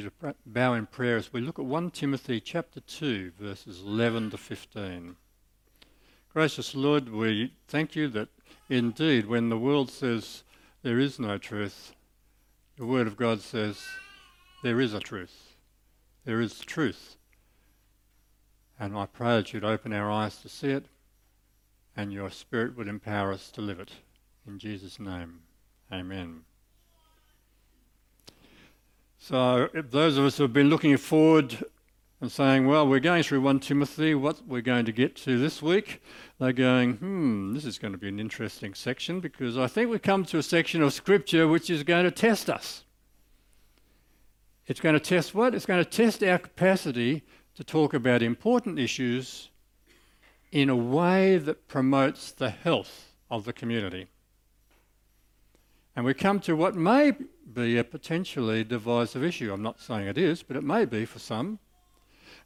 to bow in prayer as we look at 1 Timothy chapter 2, verses 11 to 15. Gracious Lord, we thank you that indeed when the world says there is no truth, the Word of God says there is a truth. There is truth. And I pray that you'd open our eyes to see it and your Spirit would empower us to live it. In Jesus' name, amen. So, those of us who have been looking forward and saying, well, we're going through 1 Timothy, what we're going to get to this week, they're going, hmm, this is going to be an interesting section because I think we've come to a section of Scripture which is going to test us. It's going to test what? It's going to test our capacity to talk about important issues in a way that promotes the health of the community. And we come to what may be a potentially divisive issue. I'm not saying it is, but it may be for some.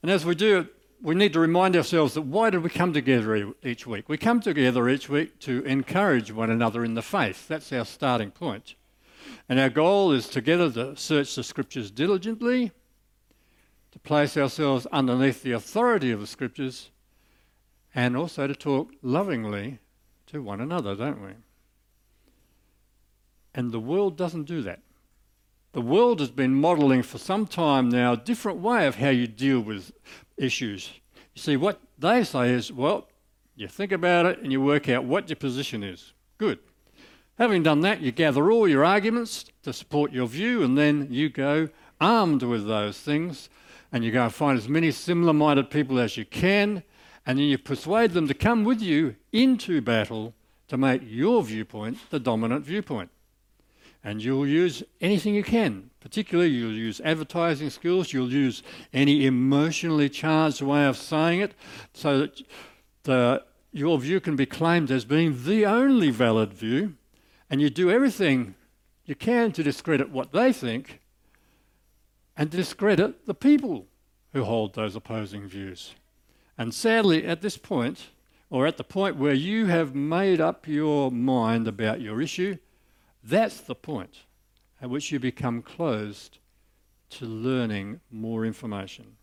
And as we do, it, we need to remind ourselves that why did we come together each week? We come together each week to encourage one another in the faith. That's our starting point. And our goal is together to search the scriptures diligently, to place ourselves underneath the authority of the scriptures, and also to talk lovingly to one another, don't we? And the world doesn't do that. The world has been modelling for some time now a different way of how you deal with issues. You see, what they say is, well, you think about it and you work out what your position is. Good. Having done that, you gather all your arguments to support your view, and then you go armed with those things, and you go and find as many similar minded people as you can, and then you persuade them to come with you into battle to make your viewpoint the dominant viewpoint. And you'll use anything you can. Particularly, you'll use advertising skills, you'll use any emotionally charged way of saying it so that the, your view can be claimed as being the only valid view and you do everything you can to discredit what they think and discredit the people who hold those opposing views. And sadly, at this point, or at the point where you have made up your mind about your issue, that's the point at which you become closed to learning more information.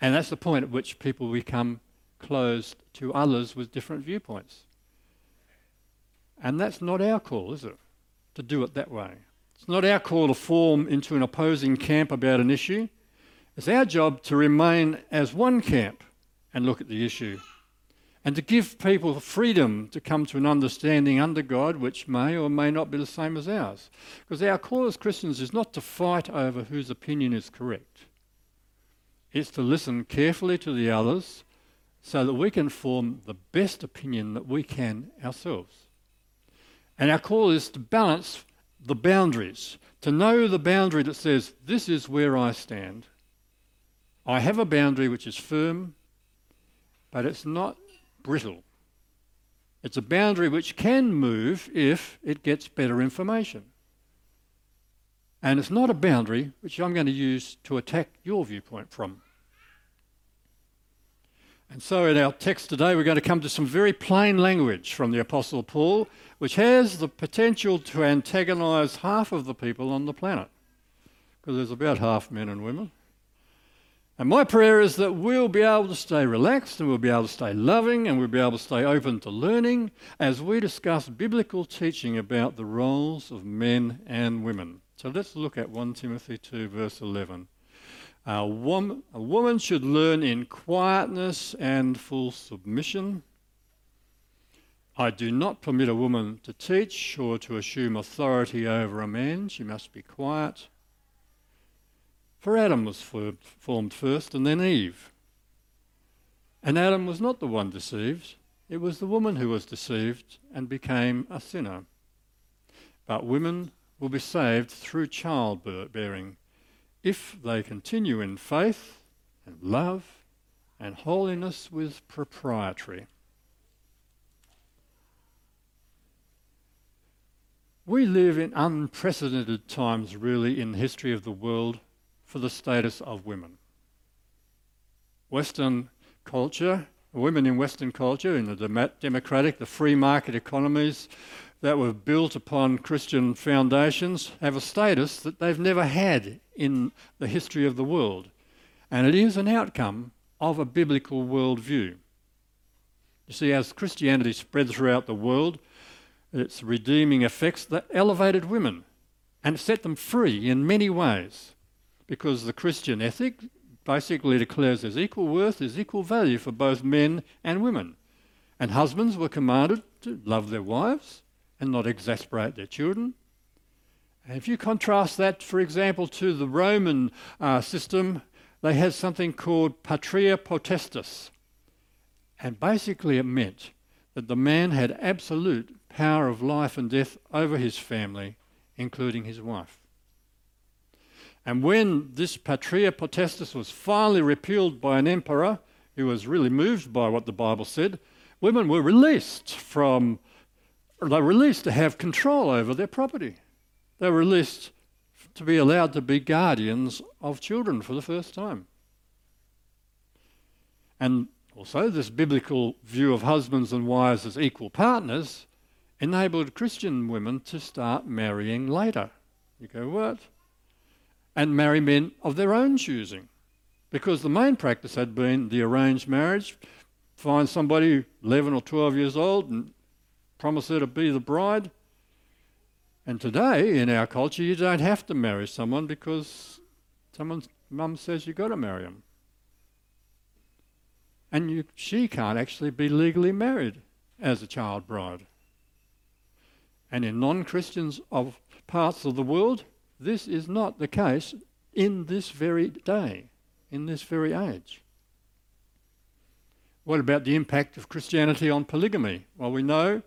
And that's the point at which people become closed to others with different viewpoints. And that's not our call, is it? To do it that way. It's not our call to form into an opposing camp about an issue. It's our job to remain as one camp and look at the issue. And to give people freedom to come to an understanding under God which may or may not be the same as ours. Because our call as Christians is not to fight over whose opinion is correct, it's to listen carefully to the others so that we can form the best opinion that we can ourselves. And our call is to balance the boundaries, to know the boundary that says, This is where I stand. I have a boundary which is firm, but it's not brittle. It's a boundary which can move if it gets better information. And it's not a boundary which I'm going to use to attack your viewpoint from. And so, in our text today, we're going to come to some very plain language from the Apostle Paul, which has the potential to antagonize half of the people on the planet, because there's about half men and women. And my prayer is that we'll be able to stay relaxed and we'll be able to stay loving and we'll be able to stay open to learning as we discuss biblical teaching about the roles of men and women. So let's look at 1 Timothy 2, verse 11. A a woman should learn in quietness and full submission. I do not permit a woman to teach or to assume authority over a man. She must be quiet. For Adam was formed first and then Eve. And Adam was not the one deceived, it was the woman who was deceived and became a sinner. But women will be saved through childbearing if they continue in faith and love and holiness with propriety. We live in unprecedented times, really, in the history of the world for the status of women. Western culture, women in Western culture, in the democratic, the free market economies that were built upon Christian foundations, have a status that they've never had in the history of the world. And it is an outcome of a biblical worldview. You see, as Christianity spread throughout the world, its redeeming effects that elevated women and set them free in many ways. Because the Christian ethic basically declares there's equal worth, there's equal value for both men and women. And husbands were commanded to love their wives and not exasperate their children. And if you contrast that, for example, to the Roman uh, system, they had something called patria potestas. And basically, it meant that the man had absolute power of life and death over his family, including his wife. And when this patria potestas was finally repealed by an emperor who was really moved by what the Bible said, women were released from, they were released to have control over their property. They were released to be allowed to be guardians of children for the first time. And also, this biblical view of husbands and wives as equal partners enabled Christian women to start marrying later. You go, what? And marry men of their own choosing. Because the main practice had been the arranged marriage, find somebody 11 or 12 years old and promise her to be the bride. And today, in our culture, you don't have to marry someone because someone's mum says you've got to marry them and you, she can't actually be legally married as a child bride. And in non Christians of parts of the world, this is not the case in this very day, in this very age. What about the impact of Christianity on polygamy? Well, we know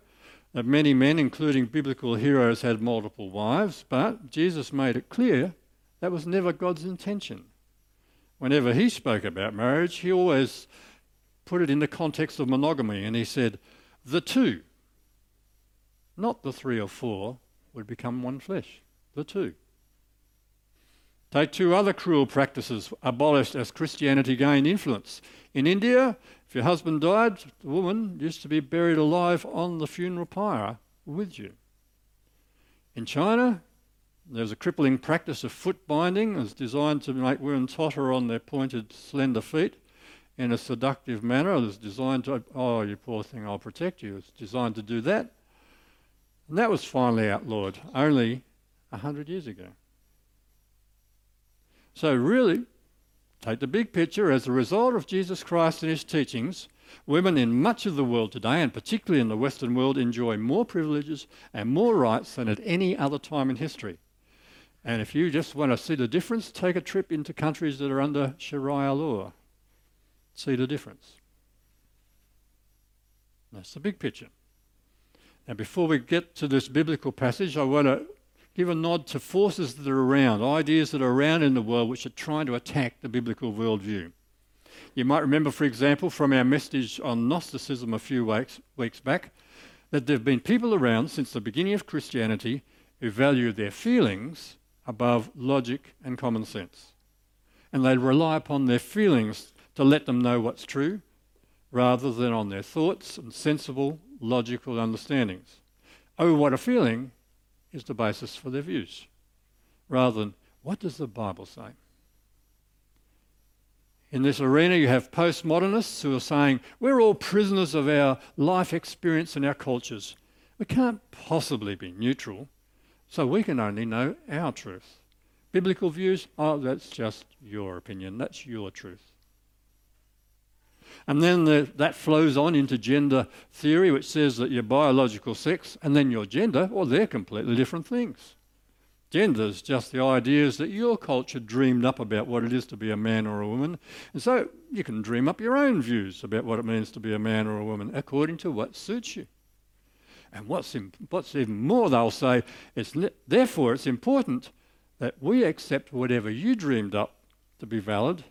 that many men, including biblical heroes, had multiple wives, but Jesus made it clear that was never God's intention. Whenever he spoke about marriage, he always put it in the context of monogamy, and he said, the two, not the three or four, would become one flesh. The two. Take two other cruel practices abolished as Christianity gained influence. In India, if your husband died, the woman used to be buried alive on the funeral pyre with you. In China, there's a crippling practice of foot binding, as designed to make women totter on their pointed, slender feet in a seductive manner. It was designed to, oh, you poor thing, I'll protect you. It's designed to do that. And that was finally outlawed only 100 years ago. So, really, take the big picture as a result of Jesus Christ and his teachings, women in much of the world today, and particularly in the Western world, enjoy more privileges and more rights than at any other time in history. And if you just want to see the difference, take a trip into countries that are under Sharia law. See the difference? That's the big picture. Now, before we get to this biblical passage, I want to give a nod to forces that are around, ideas that are around in the world which are trying to attack the biblical worldview. You might remember, for example, from our message on Gnosticism a few weeks, weeks back, that there have been people around since the beginning of Christianity who value their feelings above logic and common sense. And they rely upon their feelings to let them know what's true rather than on their thoughts and sensible, logical understandings. Oh, what a feeling is the basis for their views rather than what does the Bible say? In this arena, you have postmodernists who are saying we're all prisoners of our life experience and our cultures. We can't possibly be neutral, so we can only know our truth. Biblical views, oh, that's just your opinion, that's your truth. And then the, that flows on into gender theory, which says that your biological sex and then your gender, well, they're completely different things. Gender is just the ideas that your culture dreamed up about what it is to be a man or a woman. And so you can dream up your own views about what it means to be a man or a woman according to what suits you. And what's, what's even more, they'll say, it's, therefore it's important that we accept whatever you dreamed up to be valid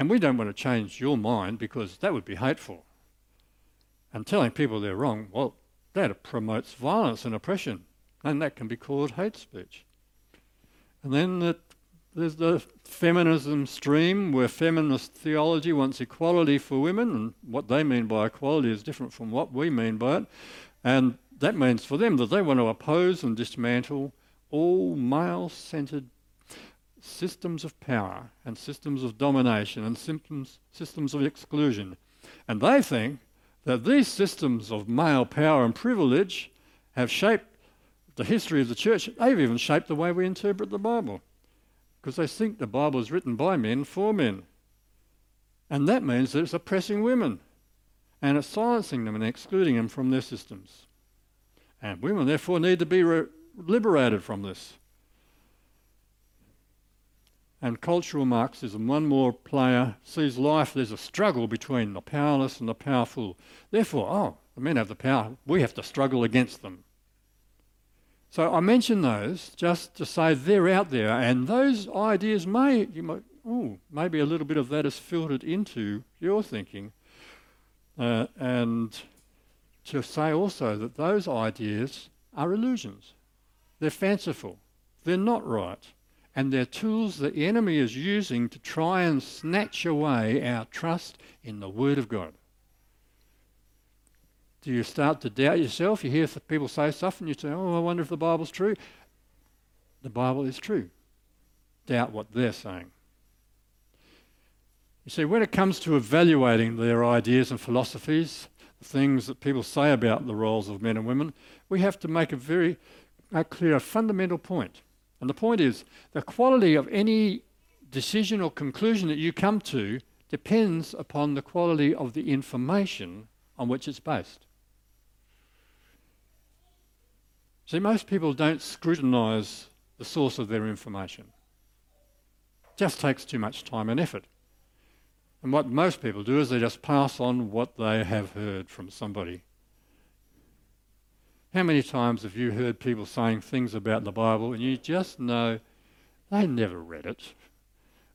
and we don't want to change your mind because that would be hateful. And telling people they're wrong, well, that promotes violence and oppression, and that can be called hate speech. And then the, there's the feminism stream where feminist theology wants equality for women, and what they mean by equality is different from what we mean by it. And that means for them that they want to oppose and dismantle all male centered systems of power and systems of domination and systems, systems of exclusion. And they think that these systems of male power and privilege have shaped the history of the church. They've even shaped the way we interpret the Bible because they think the Bible is written by men for men. And that means that it's oppressing women and it's silencing them and excluding them from their systems. And women, therefore, need to be re- liberated from this. And cultural Marxism, one more player, sees life, there's a struggle between the powerless and the powerful. Therefore, oh, the men have the power, we have to struggle against them. So I mention those just to say they're out there, and those ideas may, you might, oh, maybe a little bit of that is filtered into your thinking. Uh, and to say also that those ideas are illusions. They're fanciful. They're not right. And they're tools that the enemy is using to try and snatch away our trust in the Word of God. Do you start to doubt yourself? You hear people say stuff and you say, oh, I wonder if the Bible's true. The Bible is true. Doubt what they're saying. You see, when it comes to evaluating their ideas and philosophies, the things that people say about the roles of men and women, we have to make a very a clear fundamental point. And the point is the quality of any decision or conclusion that you come to depends upon the quality of the information on which it's based. See, most people don't scrutinise the source of their information. It just takes too much time and effort. And what most people do is they just pass on what they have heard from somebody. How many times have you heard people saying things about the Bible and you just know they never read it?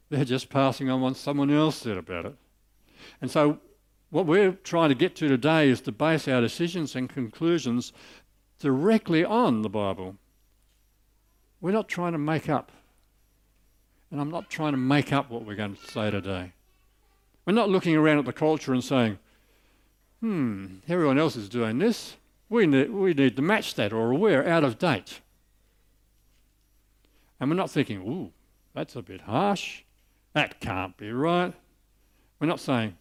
They're just passing on what someone else said about it. And so, what we're trying to get to today is to base our decisions and conclusions directly on the Bible. We're not trying to make up. And I'm not trying to make up what we're going to say today. We're not looking around at the culture and saying, hmm, everyone else is doing this. We need, we need to match that or we're out of date. And we're not thinking, ooh, that's a bit harsh. That can't be right. We're not saying,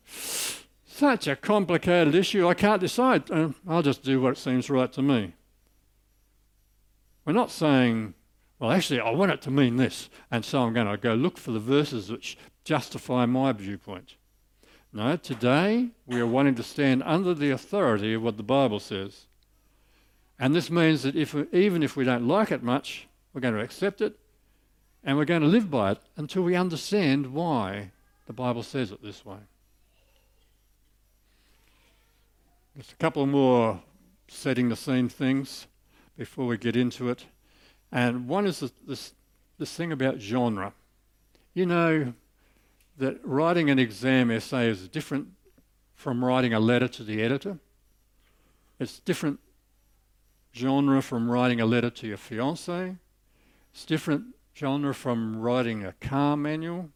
such a complicated issue, I can't decide. Uh, I'll just do what seems right to me. We're not saying, well, actually, I want it to mean this, and so I'm going to go look for the verses which justify my viewpoint. No, today we are wanting to stand under the authority of what the Bible says. And this means that if even if we don't like it much, we're going to accept it and we're going to live by it until we understand why the Bible says it this way. Just a couple more setting the scene things before we get into it. And one is this, this, this thing about genre. You know that writing an exam essay is different from writing a letter to the editor. It's different genre from writing a letter to your fiance. It's different genre from writing a car manual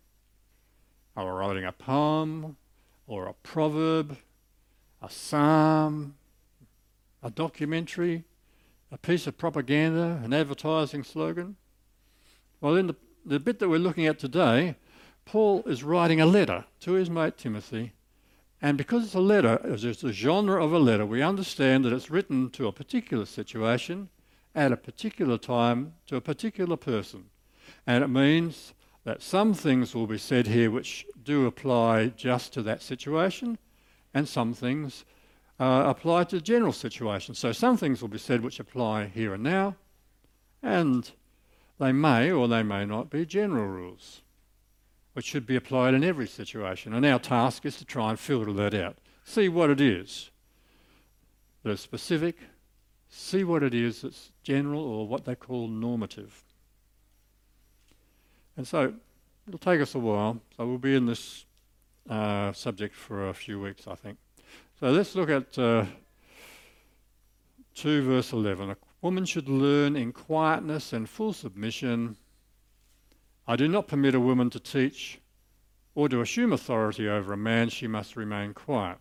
or writing a poem or a proverb, a psalm, a documentary, a piece of propaganda, an advertising slogan? Well, in the, the bit that we're looking at today, Paul is writing a letter to his mate Timothy. And because it's a letter, it's a genre of a letter, we understand that it's written to a particular situation at a particular time to a particular person. And it means that some things will be said here which do apply just to that situation, and some things uh, apply to general situations. So some things will be said which apply here and now, and they may or they may not be general rules, which should be applied in every situation. And our task is to try and filter that out, see what it is that is specific, see what it is that's general or what they call normative. And so it'll take us a while, so we'll be in this uh, subject for a few weeks, I think. So let's look at uh, 2 verse 11. A woman should learn in quietness and full submission. I do not permit a woman to teach or to assume authority over a man, she must remain quiet.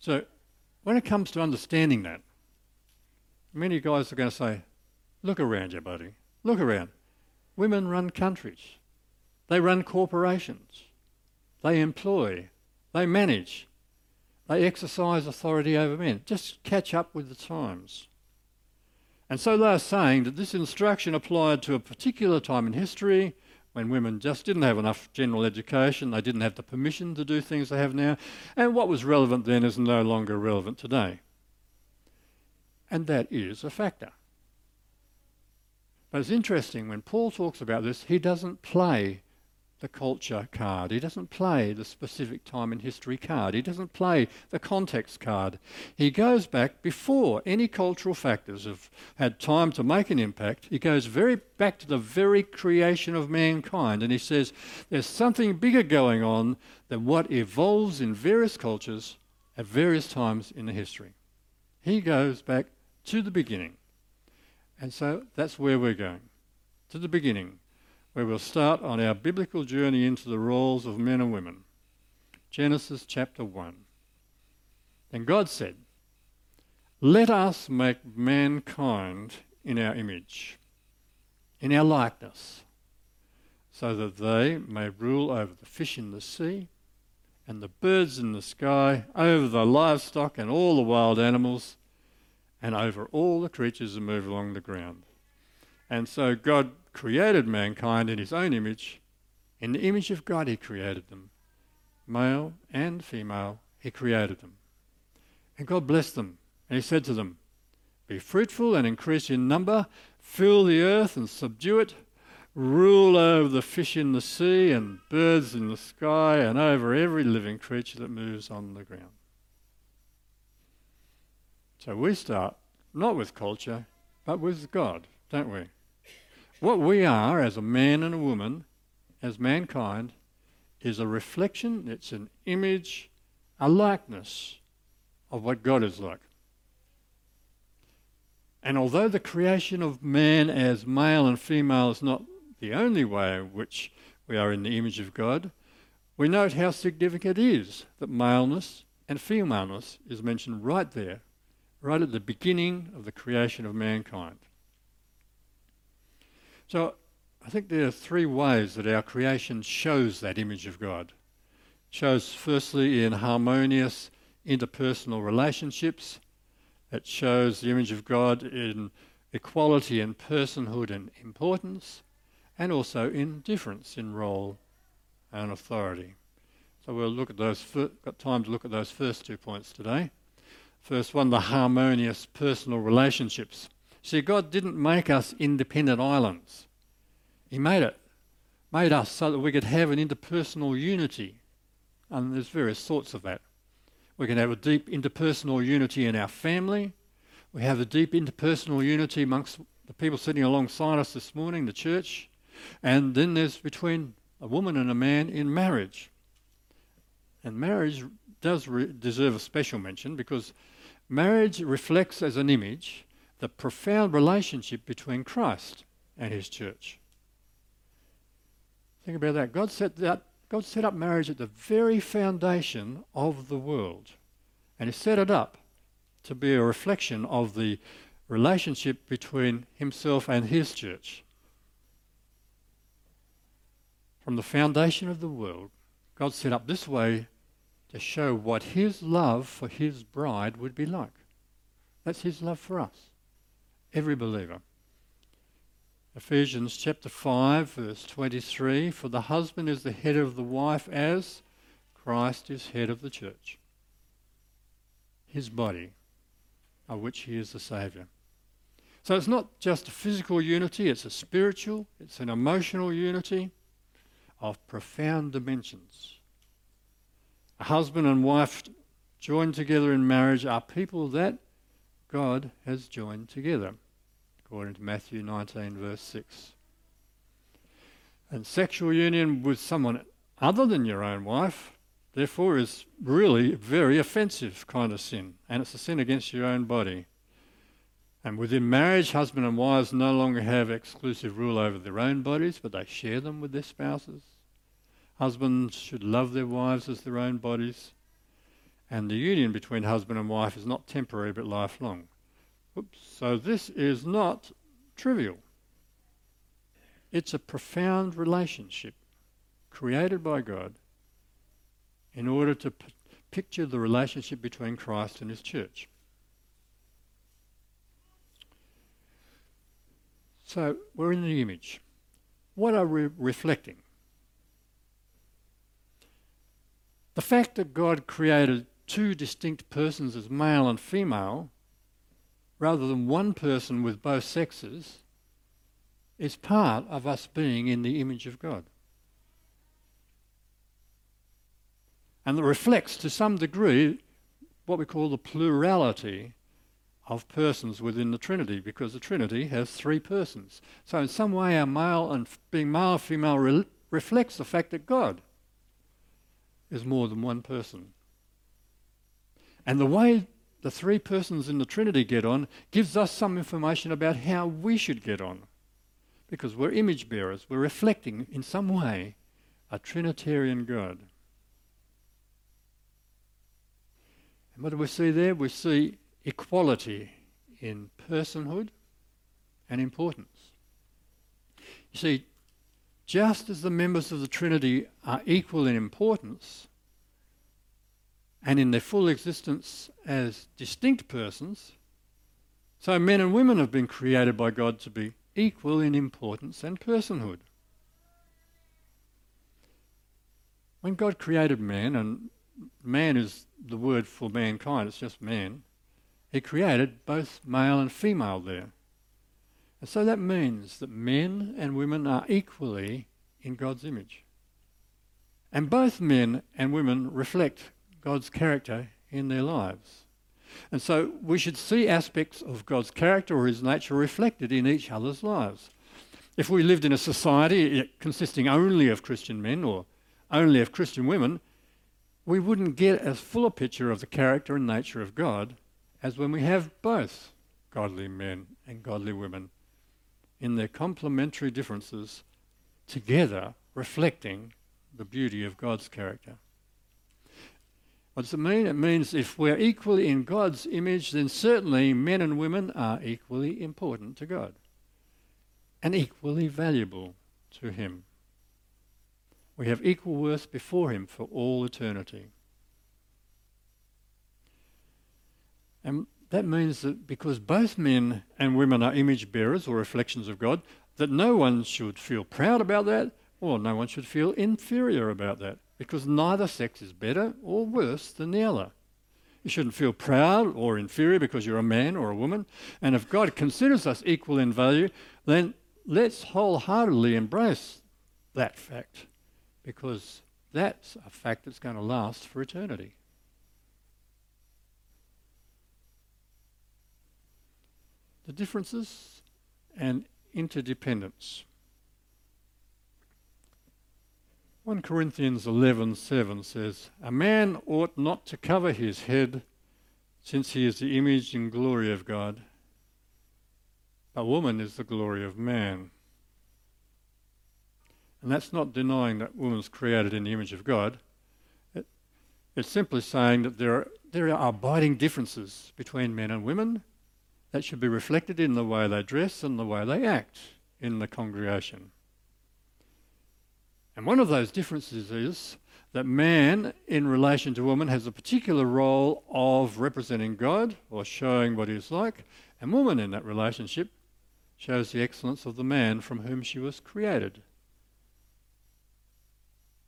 So, when it comes to understanding that, many guys are going to say, Look around you, buddy. Look around. Women run countries. They run corporations. They employ. They manage. They exercise authority over men. Just catch up with the times. And so they are saying that this instruction applied to a particular time in history when women just didn't have enough general education, they didn't have the permission to do things they have now, and what was relevant then is no longer relevant today. And that is a factor. But it's interesting when Paul talks about this, he doesn't play the culture card. He doesn't play the specific time in history card. He doesn't play the context card. He goes back before any cultural factors have had time to make an impact. He goes very back to the very creation of mankind and he says there's something bigger going on than what evolves in various cultures at various times in the history. He goes back to the beginning. And so that's where we're going. To the beginning where we'll start on our biblical journey into the roles of men and women. Genesis chapter 1. Then God said, Let us make mankind in our image, in our likeness, so that they may rule over the fish in the sea and the birds in the sky, over the livestock and all the wild animals, and over all the creatures that move along the ground. And so God created mankind in his own image. In the image of God, he created them. Male and female, he created them. And God blessed them. And he said to them, Be fruitful and increase in number, fill the earth and subdue it, rule over the fish in the sea and birds in the sky, and over every living creature that moves on the ground. So we start not with culture, but with God, don't we? What we are as a man and a woman, as mankind, is a reflection, it's an image, a likeness of what God is like. And although the creation of man as male and female is not the only way in which we are in the image of God, we note how significant it is that maleness and femaleness is mentioned right there, right at the beginning of the creation of mankind. So I think there are three ways that our creation shows that image of God. It shows firstly in harmonious interpersonal relationships. It shows the image of God in equality in personhood and importance, and also in difference in role and authority. So we'll look at those. Fir- got time to look at those first two points today. First one, the harmonious personal relationships. See, God didn't make us independent islands. He made it, made us so that we could have an interpersonal unity. And there's various sorts of that. We can have a deep interpersonal unity in our family. We have a deep interpersonal unity amongst the people sitting alongside us this morning, the church. And then there's between a woman and a man in marriage. And marriage does re- deserve a special mention because marriage reflects as an image the profound relationship between Christ and his church. Think about that. God set that God set up marriage at the very foundation of the world. And he set it up to be a reflection of the relationship between himself and his church. From the foundation of the world, God set up this way to show what his love for his bride would be like. That's his love for us every believer. Ephesians chapter 5, verse 23 For the husband is the head of the wife as Christ is head of the church, his body, of which he is the Saviour. So it's not just a physical unity, it's a spiritual, it's an emotional unity of profound dimensions. A husband and wife joined together in marriage are people that God has joined together according to Matthew 19, verse 6. And sexual union with someone other than your own wife, therefore, is really a very offensive kind of sin, and it's a sin against your own body. And within marriage, husband and wives no longer have exclusive rule over their own bodies, but they share them with their spouses. Husbands should love their wives as their own bodies. And the union between husband and wife is not temporary but lifelong. Oops, so this is not trivial. It's a profound relationship created by God in order to p- picture the relationship between Christ and his church. So we're in the image. What are we reflecting? The fact that God created two distinct persons as male and female, rather than one person with both sexes, is part of us being in the image of God. And that reflects to some degree what we call the plurality of persons within the Trinity, because the Trinity has three persons. So, in some way, our male and being male female re- reflects the fact that God is more than one person. And the way the three persons in the Trinity get on gives us some information about how we should get on. Because we're image bearers, we're reflecting in some way a Trinitarian God. And what do we see there? We see equality in personhood and importance. You see, just as the members of the Trinity are equal in importance and in their full existence as distinct persons, so men and women have been created by God to be equal in importance and personhood. When God created man, and man is the word for mankind, it's just man, he created both male and female there. And so that means that men and women are equally in God's image. And both men and women reflect God's character in their lives. And so we should see aspects of God's character or his nature reflected in each other's lives. If we lived in a society eh, consisting only of Christian men or only of Christian women, we wouldn't get as full a picture of the character and nature of God as when we have both godly men and godly women in their complementary differences together reflecting the beauty of God's character. What does it mean? It means if we're equally in God's image, then certainly men and women are equally important to God and equally valuable to Him. We have equal worth before Him for all eternity. And that means that because both men and women are image bearers or reflections of God, that no one should feel proud about that or no one should feel inferior about that because neither sex is better or worse than the other. You shouldn't feel proud or inferior because you're a man or a woman. And if God considers us equal in value, then let's wholeheartedly embrace that fact because that's a fact that's going to last for eternity. The differences and interdependence. 1 Corinthians 11:7 says, "A man ought not to cover his head, since he is the image and glory of God. But woman is the glory of man." And that's not denying that woman's created in the image of God. It, it's simply saying that there are, there are abiding differences between men and women that should be reflected in the way they dress and the way they act in the congregation. And one of those differences is that man, in relation to woman, has a particular role of representing God or showing what he's like, and woman in that relationship shows the excellence of the man from whom she was created.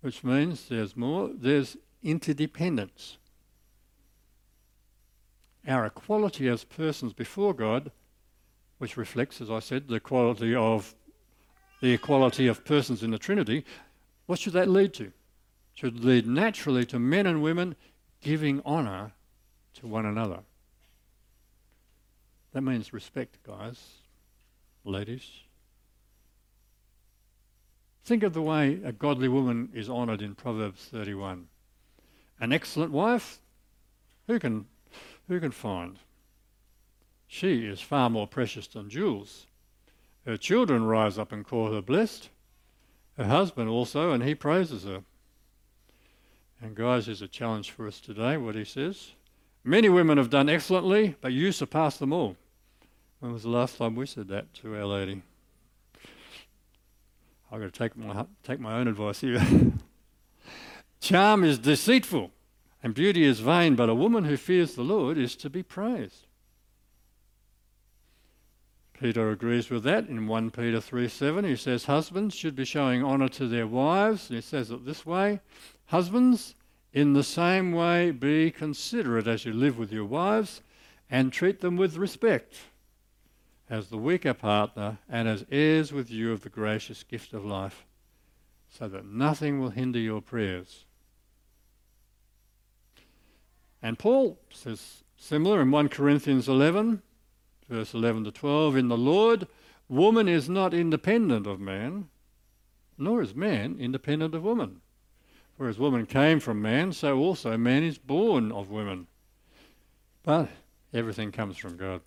Which means there's more, there's interdependence. Our equality as persons before God, which reflects, as I said, the quality of the equality of persons in the Trinity, what should that lead to? Should lead naturally to men and women giving honour to one another. That means respect, guys, ladies. Think of the way a godly woman is honoured in Proverbs 31. An excellent wife, who can, who can find? She is far more precious than jewels. Her children rise up and call her blessed her husband also, and he praises her. And guys, there's a challenge for us today, what he says. Many women have done excellently, but you surpass them all. When was the last time we said that to Our Lady? I've got to take my, take my own advice here. Charm is deceitful, and beauty is vain, but a woman who fears the Lord is to be praised. Peter agrees with that in 1 Peter 3:7. He says, Husbands should be showing honour to their wives. And he says it this way Husbands, in the same way, be considerate as you live with your wives and treat them with respect as the weaker partner and as heirs with you of the gracious gift of life, so that nothing will hinder your prayers. And Paul says similar in 1 Corinthians 11, verse 11 to 12 In the Lord, woman is not independent of man, nor is man independent of woman. For as woman came from man, so also man is born of woman. But everything comes from God.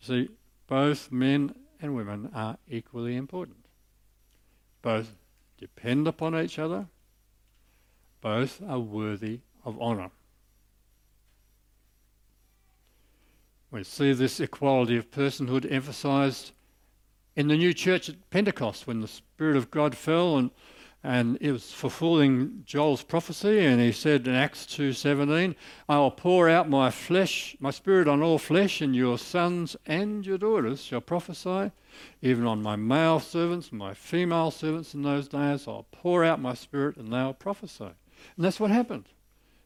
See, both men and women are equally important. Both depend upon each other. Both are worthy of honour. We see this equality of personhood emphasised in the new church at Pentecost when the Spirit of God fell and and it was fulfilling Joel's prophecy, and he said in Acts 2:17, "I will pour out my flesh, my spirit on all flesh, and your sons and your daughters shall prophesy, even on my male servants and my female servants in those days. I'll pour out my spirit, and they'll prophesy." And that's what happened.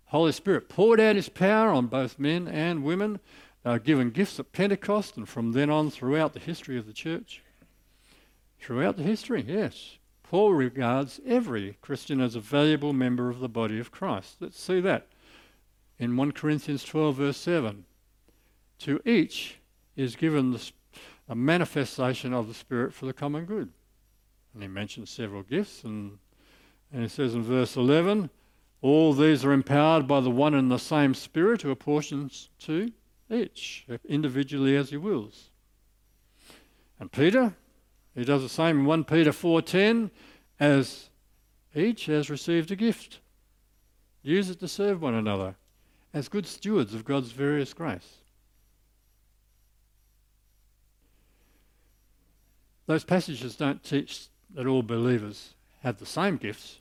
Holy Spirit poured out His power on both men and women. They were given gifts at Pentecost, and from then on throughout the history of the church. Throughout the history, yes. Paul regards every Christian as a valuable member of the body of Christ. Let's see that in 1 Corinthians 12, verse 7. To each is given the, a manifestation of the Spirit for the common good. And he mentions several gifts, and, and he says in verse 11, all these are empowered by the one and the same Spirit who apportions to each, individually as he wills. And Peter he does the same in 1 Peter 4:10 as each has received a gift. Use it to serve one another as good stewards of God's various grace. Those passages don't teach that all believers have the same gifts,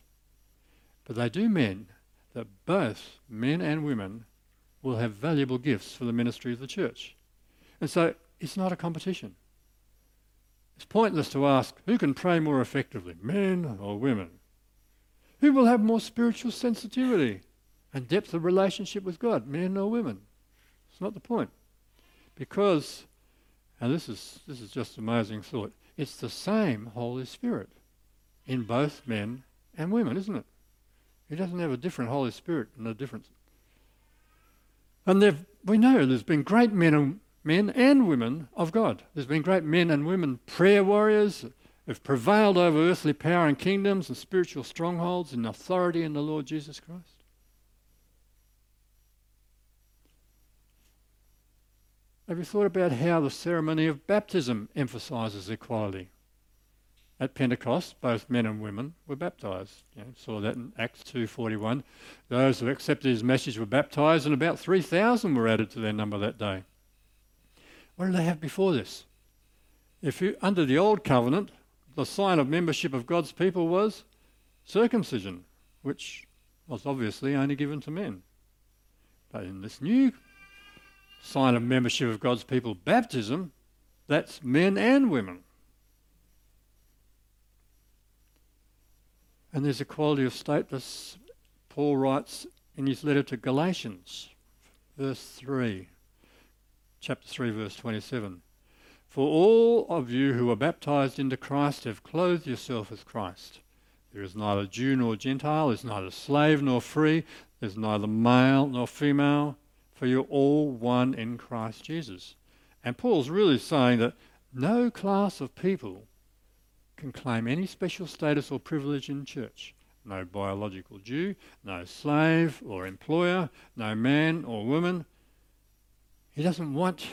but they do mean that both men and women will have valuable gifts for the ministry of the church. And so it's not a competition. It's pointless to ask who can pray more effectively, men or women? Who will have more spiritual sensitivity and depth of relationship with God, men or women? It's not the point. Because, and this is, this is just amazing thought, it's the same Holy Spirit in both men and women, isn't it? He doesn't have a different Holy Spirit and a different. And we know there's been great men and men and women of God. There's been great men and women prayer warriors who've prevailed over earthly power and kingdoms and spiritual strongholds in authority in the Lord Jesus Christ. Have you thought about how the ceremony of baptism emphasises equality? At Pentecost, both men and women were baptized. You know, saw that in Acts 2.41. Those who accepted his message were baptized, and about 3,000 were added to their number that day. What did they have before this? If you, under the old covenant, the sign of membership of God's people was circumcision, which was obviously only given to men. But in this new sign of membership of God's people, baptism, that's men and women. And there's equality of status, Paul writes in his letter to Galatians, verse 3 chapter 3, verse 27. For all of you who are baptized into Christ have clothed yourself with Christ. There is neither Jew nor Gentile, there is neither slave nor free, there is neither male nor female, for you're all one in Christ Jesus. And Paul's really saying that no class of people can claim any special status or privilege in church. No biological Jew, no slave or employer, no man or woman, he doesn't want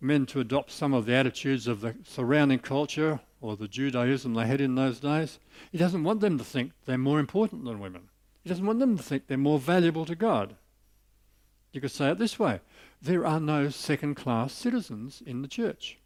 men to adopt some of the attitudes of the surrounding culture or the Judaism they had in those days. He doesn't want them to think they're more important than women. He doesn't want them to think they're more valuable to God. You could say it this way there are no second class citizens in the church.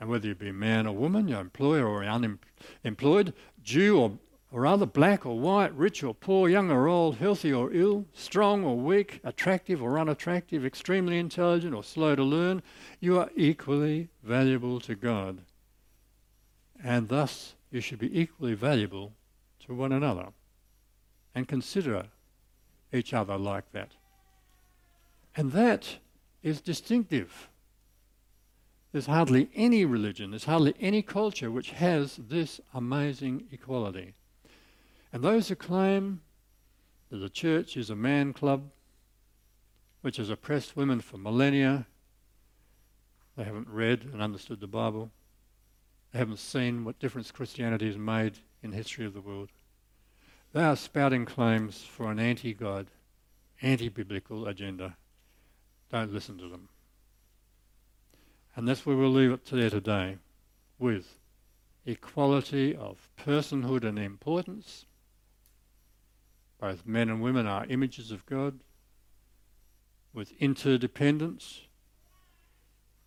And whether you be man or woman, your employer or unemployed, Jew or, or other, black or white, rich or poor, young or old, healthy or ill, strong or weak, attractive or unattractive, extremely intelligent or slow to learn, you are equally valuable to God. And thus you should be equally valuable to one another. And consider each other like that. And that is distinctive. There's hardly any religion, there's hardly any culture which has this amazing equality. And those who claim that the church is a man club, which has oppressed women for millennia, they haven't read and understood the Bible. They haven't seen what difference Christianity has made in the history of the world. They are spouting claims for an anti God, anti biblical agenda. Don't listen to them. And that's where we'll leave it there today with equality of personhood and importance. Both men and women are images of God, with interdependence,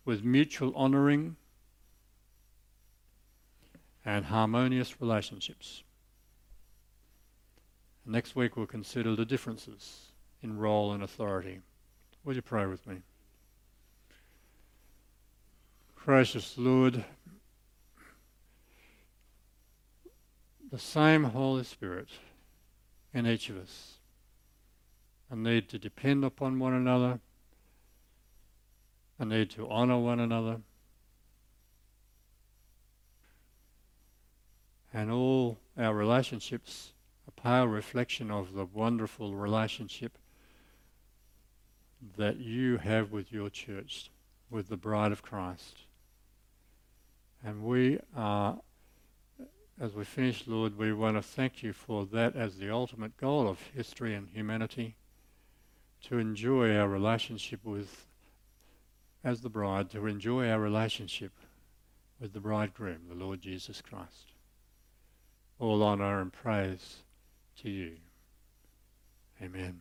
with mutual honouring, and harmonious relationships. Next week we'll consider the differences in role and authority. Would you pray with me? Gracious Lord, the same Holy Spirit in each of us, a need to depend upon one another, a need to honour one another, and all our relationships a pale reflection of the wonderful relationship that you have with your church, with the bride of Christ. And we are, as we finish, Lord, we want to thank you for that as the ultimate goal of history and humanity, to enjoy our relationship with, as the bride, to enjoy our relationship with the bridegroom, the Lord Jesus Christ. All honour and praise to you. Amen.